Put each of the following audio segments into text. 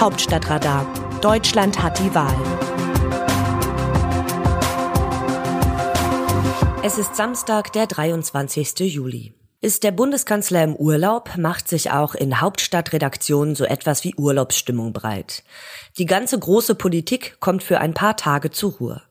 Hauptstadtradar. Deutschland hat die Wahl. Es ist Samstag, der 23. Juli. Ist der Bundeskanzler im Urlaub, macht sich auch in Hauptstadtredaktionen so etwas wie Urlaubsstimmung breit. Die ganze große Politik kommt für ein paar Tage zur Ruhe.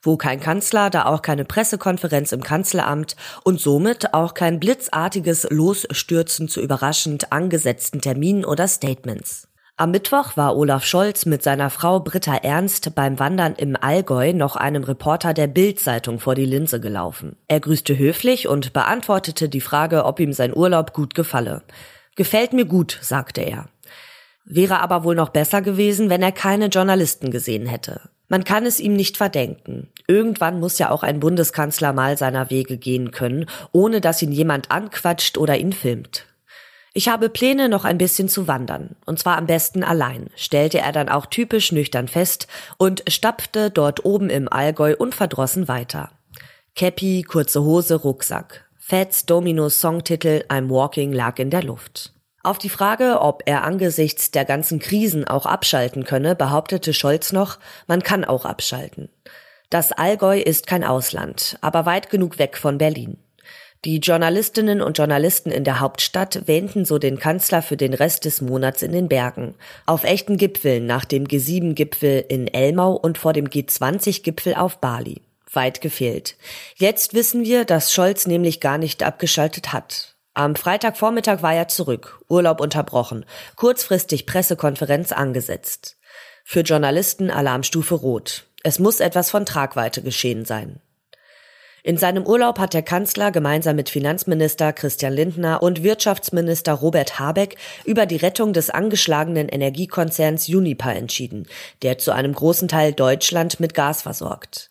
Wo kein Kanzler, da auch keine Pressekonferenz im Kanzleramt und somit auch kein blitzartiges Losstürzen zu überraschend angesetzten Terminen oder Statements. Am Mittwoch war Olaf Scholz mit seiner Frau Britta Ernst beim Wandern im Allgäu noch einem Reporter der Bild-Zeitung vor die Linse gelaufen. Er grüßte höflich und beantwortete die Frage, ob ihm sein Urlaub gut gefalle. Gefällt mir gut, sagte er. Wäre aber wohl noch besser gewesen, wenn er keine Journalisten gesehen hätte. Man kann es ihm nicht verdenken. Irgendwann muss ja auch ein Bundeskanzler mal seiner Wege gehen können, ohne dass ihn jemand anquatscht oder ihn filmt. Ich habe Pläne, noch ein bisschen zu wandern, und zwar am besten allein, stellte er dann auch typisch nüchtern fest und stapfte dort oben im Allgäu unverdrossen weiter. Käppi, kurze Hose, Rucksack. Fats Dominos Songtitel I'm Walking lag in der Luft. Auf die Frage, ob er angesichts der ganzen Krisen auch abschalten könne, behauptete Scholz noch, man kann auch abschalten. Das Allgäu ist kein Ausland, aber weit genug weg von Berlin. Die Journalistinnen und Journalisten in der Hauptstadt wähnten so den Kanzler für den Rest des Monats in den Bergen. Auf echten Gipfeln nach dem G7-Gipfel in Elmau und vor dem G20-Gipfel auf Bali. Weit gefehlt. Jetzt wissen wir, dass Scholz nämlich gar nicht abgeschaltet hat. Am Freitagvormittag war er zurück, Urlaub unterbrochen, kurzfristig Pressekonferenz angesetzt. Für Journalisten Alarmstufe Rot. Es muss etwas von Tragweite geschehen sein. In seinem Urlaub hat der Kanzler gemeinsam mit Finanzminister Christian Lindner und Wirtschaftsminister Robert Habeck über die Rettung des angeschlagenen Energiekonzerns Uniper entschieden, der zu einem großen Teil Deutschland mit Gas versorgt.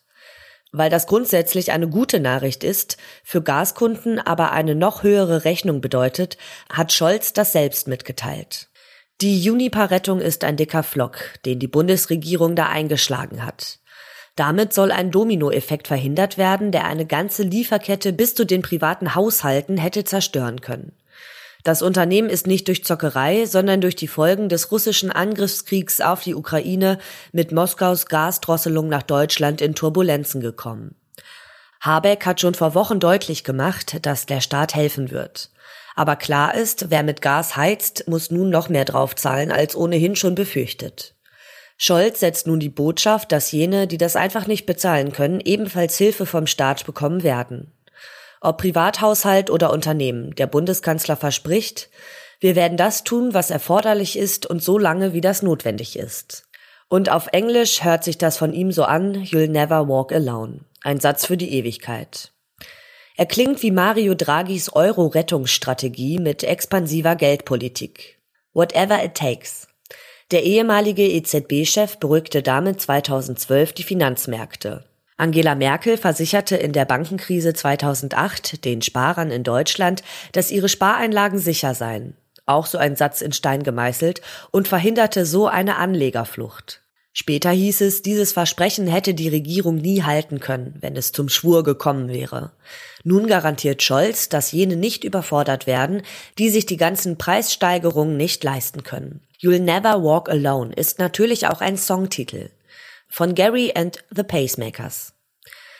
Weil das grundsätzlich eine gute Nachricht ist, für Gaskunden aber eine noch höhere Rechnung bedeutet, hat Scholz das selbst mitgeteilt. Die Uniper-Rettung ist ein dicker Flock, den die Bundesregierung da eingeschlagen hat. Damit soll ein Dominoeffekt verhindert werden, der eine ganze Lieferkette bis zu den privaten Haushalten hätte zerstören können. Das Unternehmen ist nicht durch Zockerei, sondern durch die Folgen des russischen Angriffskriegs auf die Ukraine mit Moskaus Gasdrosselung nach Deutschland in Turbulenzen gekommen. Habeck hat schon vor Wochen deutlich gemacht, dass der Staat helfen wird. Aber klar ist, wer mit Gas heizt, muss nun noch mehr draufzahlen als ohnehin schon befürchtet. Scholz setzt nun die Botschaft, dass jene, die das einfach nicht bezahlen können, ebenfalls Hilfe vom Staat bekommen werden. Ob Privathaushalt oder Unternehmen, der Bundeskanzler verspricht, wir werden das tun, was erforderlich ist und so lange, wie das notwendig ist. Und auf Englisch hört sich das von ihm so an, You'll never walk alone. Ein Satz für die Ewigkeit. Er klingt wie Mario Draghis Euro-Rettungsstrategie mit expansiver Geldpolitik. Whatever it takes. Der ehemalige EZB-Chef beruhigte damit 2012 die Finanzmärkte. Angela Merkel versicherte in der Bankenkrise 2008 den Sparern in Deutschland, dass ihre Spareinlagen sicher seien. Auch so ein Satz in Stein gemeißelt und verhinderte so eine Anlegerflucht. Später hieß es, dieses Versprechen hätte die Regierung nie halten können, wenn es zum Schwur gekommen wäre. Nun garantiert Scholz, dass jene nicht überfordert werden, die sich die ganzen Preissteigerungen nicht leisten können. You'll Never Walk Alone ist natürlich auch ein Songtitel von Gary and the Pacemakers.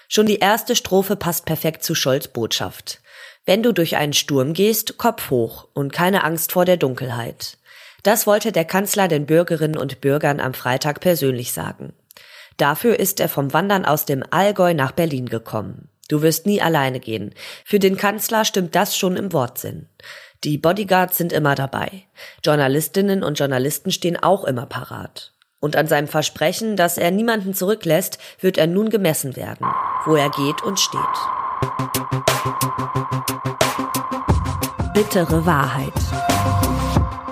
Schon die erste Strophe passt perfekt zu Scholz Botschaft. Wenn du durch einen Sturm gehst, Kopf hoch und keine Angst vor der Dunkelheit. Das wollte der Kanzler den Bürgerinnen und Bürgern am Freitag persönlich sagen. Dafür ist er vom Wandern aus dem Allgäu nach Berlin gekommen. Du wirst nie alleine gehen. Für den Kanzler stimmt das schon im Wortsinn. Die Bodyguards sind immer dabei. Journalistinnen und Journalisten stehen auch immer parat. Und an seinem Versprechen, dass er niemanden zurücklässt, wird er nun gemessen werden, wo er geht und steht. Bittere Wahrheit.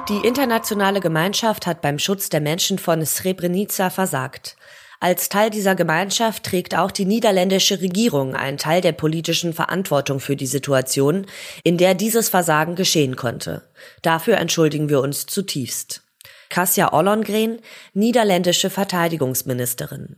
Die internationale Gemeinschaft hat beim Schutz der Menschen von Srebrenica versagt. Als Teil dieser Gemeinschaft trägt auch die niederländische Regierung einen Teil der politischen Verantwortung für die Situation, in der dieses Versagen geschehen konnte. Dafür entschuldigen wir uns zutiefst. Kasja Ollongren, niederländische Verteidigungsministerin.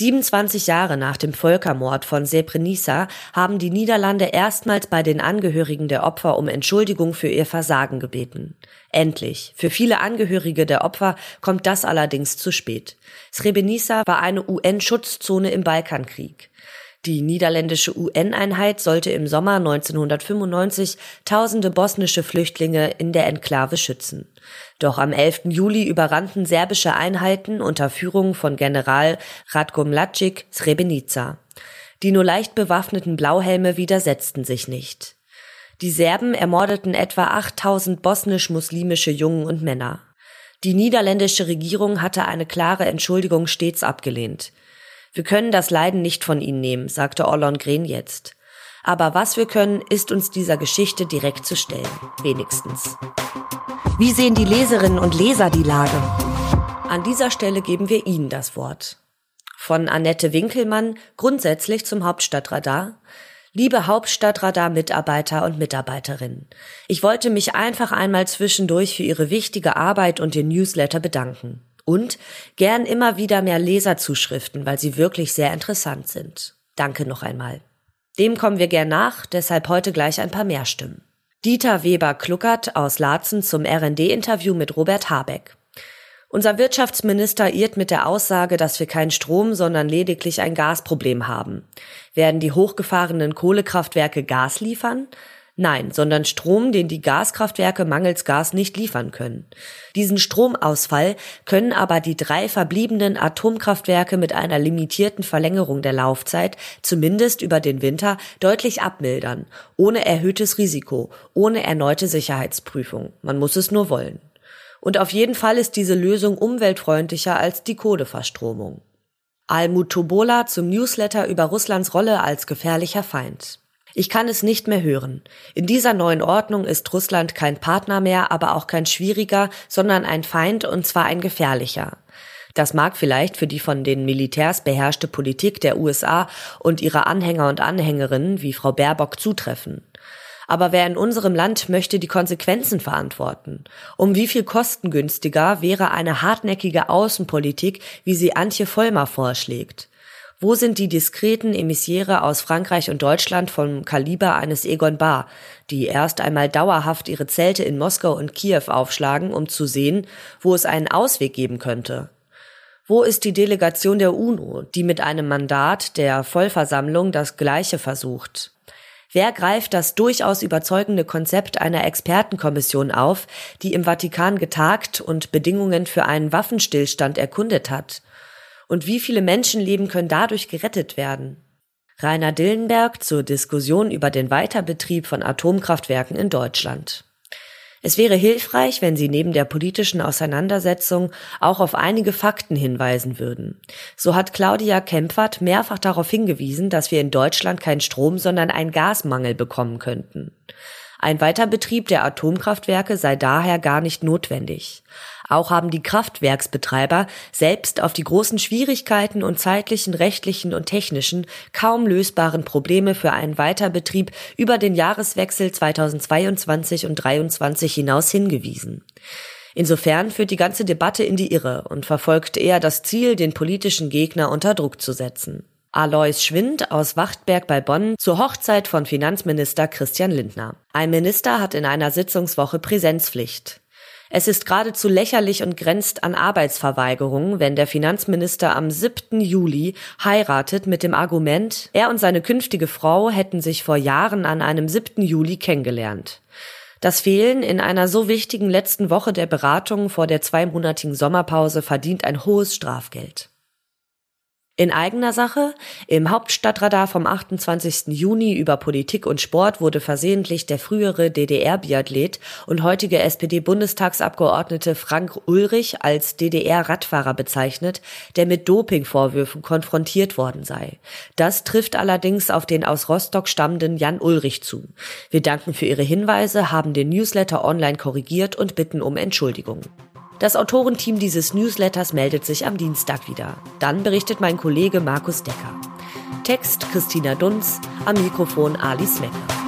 27 Jahre nach dem Völkermord von Srebrenica haben die Niederlande erstmals bei den Angehörigen der Opfer um Entschuldigung für ihr Versagen gebeten. Endlich. Für viele Angehörige der Opfer kommt das allerdings zu spät. Srebrenica war eine UN-Schutzzone im Balkankrieg. Die niederländische UN-Einheit sollte im Sommer 1995 tausende bosnische Flüchtlinge in der Enklave schützen. Doch am 11. Juli überrannten serbische Einheiten unter Führung von General Ratko Mladic Srebrenica. Die nur leicht bewaffneten Blauhelme widersetzten sich nicht. Die Serben ermordeten etwa 8000 bosnisch-muslimische Jungen und Männer. Die niederländische Regierung hatte eine klare Entschuldigung stets abgelehnt. Wir können das Leiden nicht von ihnen nehmen, sagte Orlon Green jetzt. Aber was wir können, ist uns dieser Geschichte direkt zu stellen. Wenigstens. Wie sehen die Leserinnen und Leser die Lage? An dieser Stelle geben wir Ihnen das Wort. Von Annette Winkelmann grundsätzlich zum Hauptstadtradar. Liebe Hauptstadtradar-Mitarbeiter und Mitarbeiterinnen, ich wollte mich einfach einmal zwischendurch für Ihre wichtige Arbeit und den Newsletter bedanken. Und gern immer wieder mehr Leserzuschriften, weil sie wirklich sehr interessant sind. Danke noch einmal. Dem kommen wir gern nach, deshalb heute gleich ein paar mehr Stimmen. Dieter Weber-Kluckert aus Laatzen zum RND-Interview mit Robert Habeck. Unser Wirtschaftsminister irrt mit der Aussage, dass wir keinen Strom, sondern lediglich ein Gasproblem haben. Werden die hochgefahrenen Kohlekraftwerke Gas liefern? Nein, sondern Strom, den die Gaskraftwerke mangels Gas nicht liefern können. Diesen Stromausfall können aber die drei verbliebenen Atomkraftwerke mit einer limitierten Verlängerung der Laufzeit zumindest über den Winter deutlich abmildern, ohne erhöhtes Risiko, ohne erneute Sicherheitsprüfung. Man muss es nur wollen. Und auf jeden Fall ist diese Lösung umweltfreundlicher als die Kohleverstromung. Almut Tobola zum Newsletter über Russlands Rolle als gefährlicher Feind. Ich kann es nicht mehr hören. In dieser neuen Ordnung ist Russland kein Partner mehr, aber auch kein schwieriger, sondern ein Feind und zwar ein gefährlicher. Das mag vielleicht für die von den Militärs beherrschte Politik der USA und ihrer Anhänger und Anhängerinnen wie Frau Baerbock zutreffen. Aber wer in unserem Land möchte die Konsequenzen verantworten? Um wie viel kostengünstiger wäre eine hartnäckige Außenpolitik, wie sie Antje Vollmer vorschlägt? Wo sind die diskreten Emissiere aus Frankreich und Deutschland vom Kaliber eines Egon Bahr, die erst einmal dauerhaft ihre Zelte in Moskau und Kiew aufschlagen, um zu sehen, wo es einen Ausweg geben könnte? Wo ist die Delegation der UNO, die mit einem Mandat der Vollversammlung das Gleiche versucht? Wer greift das durchaus überzeugende Konzept einer Expertenkommission auf, die im Vatikan getagt und Bedingungen für einen Waffenstillstand erkundet hat? Und wie viele Menschenleben können dadurch gerettet werden? Rainer Dillenberg zur Diskussion über den Weiterbetrieb von Atomkraftwerken in Deutschland. Es wäre hilfreich, wenn Sie neben der politischen Auseinandersetzung auch auf einige Fakten hinweisen würden. So hat Claudia Kempfert mehrfach darauf hingewiesen, dass wir in Deutschland keinen Strom, sondern einen Gasmangel bekommen könnten. Ein Weiterbetrieb der Atomkraftwerke sei daher gar nicht notwendig. Auch haben die Kraftwerksbetreiber selbst auf die großen Schwierigkeiten und zeitlichen, rechtlichen und technischen kaum lösbaren Probleme für einen Weiterbetrieb über den Jahreswechsel 2022 und 2023 hinaus hingewiesen. Insofern führt die ganze Debatte in die Irre und verfolgt eher das Ziel, den politischen Gegner unter Druck zu setzen. Alois Schwind aus Wachtberg bei Bonn zur Hochzeit von Finanzminister Christian Lindner. Ein Minister hat in einer Sitzungswoche Präsenzpflicht. Es ist geradezu lächerlich und grenzt an Arbeitsverweigerung, wenn der Finanzminister am 7. Juli heiratet mit dem Argument, er und seine künftige Frau hätten sich vor Jahren an einem 7. Juli kennengelernt. Das Fehlen in einer so wichtigen letzten Woche der Beratungen vor der zweimonatigen Sommerpause verdient ein hohes Strafgeld. In eigener Sache, im Hauptstadtradar vom 28. Juni über Politik und Sport wurde versehentlich der frühere DDR-Biathlet und heutige SPD-Bundestagsabgeordnete Frank Ulrich als DDR-Radfahrer bezeichnet, der mit Dopingvorwürfen konfrontiert worden sei. Das trifft allerdings auf den aus Rostock stammenden Jan Ulrich zu. Wir danken für Ihre Hinweise, haben den Newsletter online korrigiert und bitten um Entschuldigung. Das Autorenteam dieses Newsletters meldet sich am Dienstag wieder. Dann berichtet mein Kollege Markus Decker. Text Christina Dunz, am Mikrofon Ali Smecker.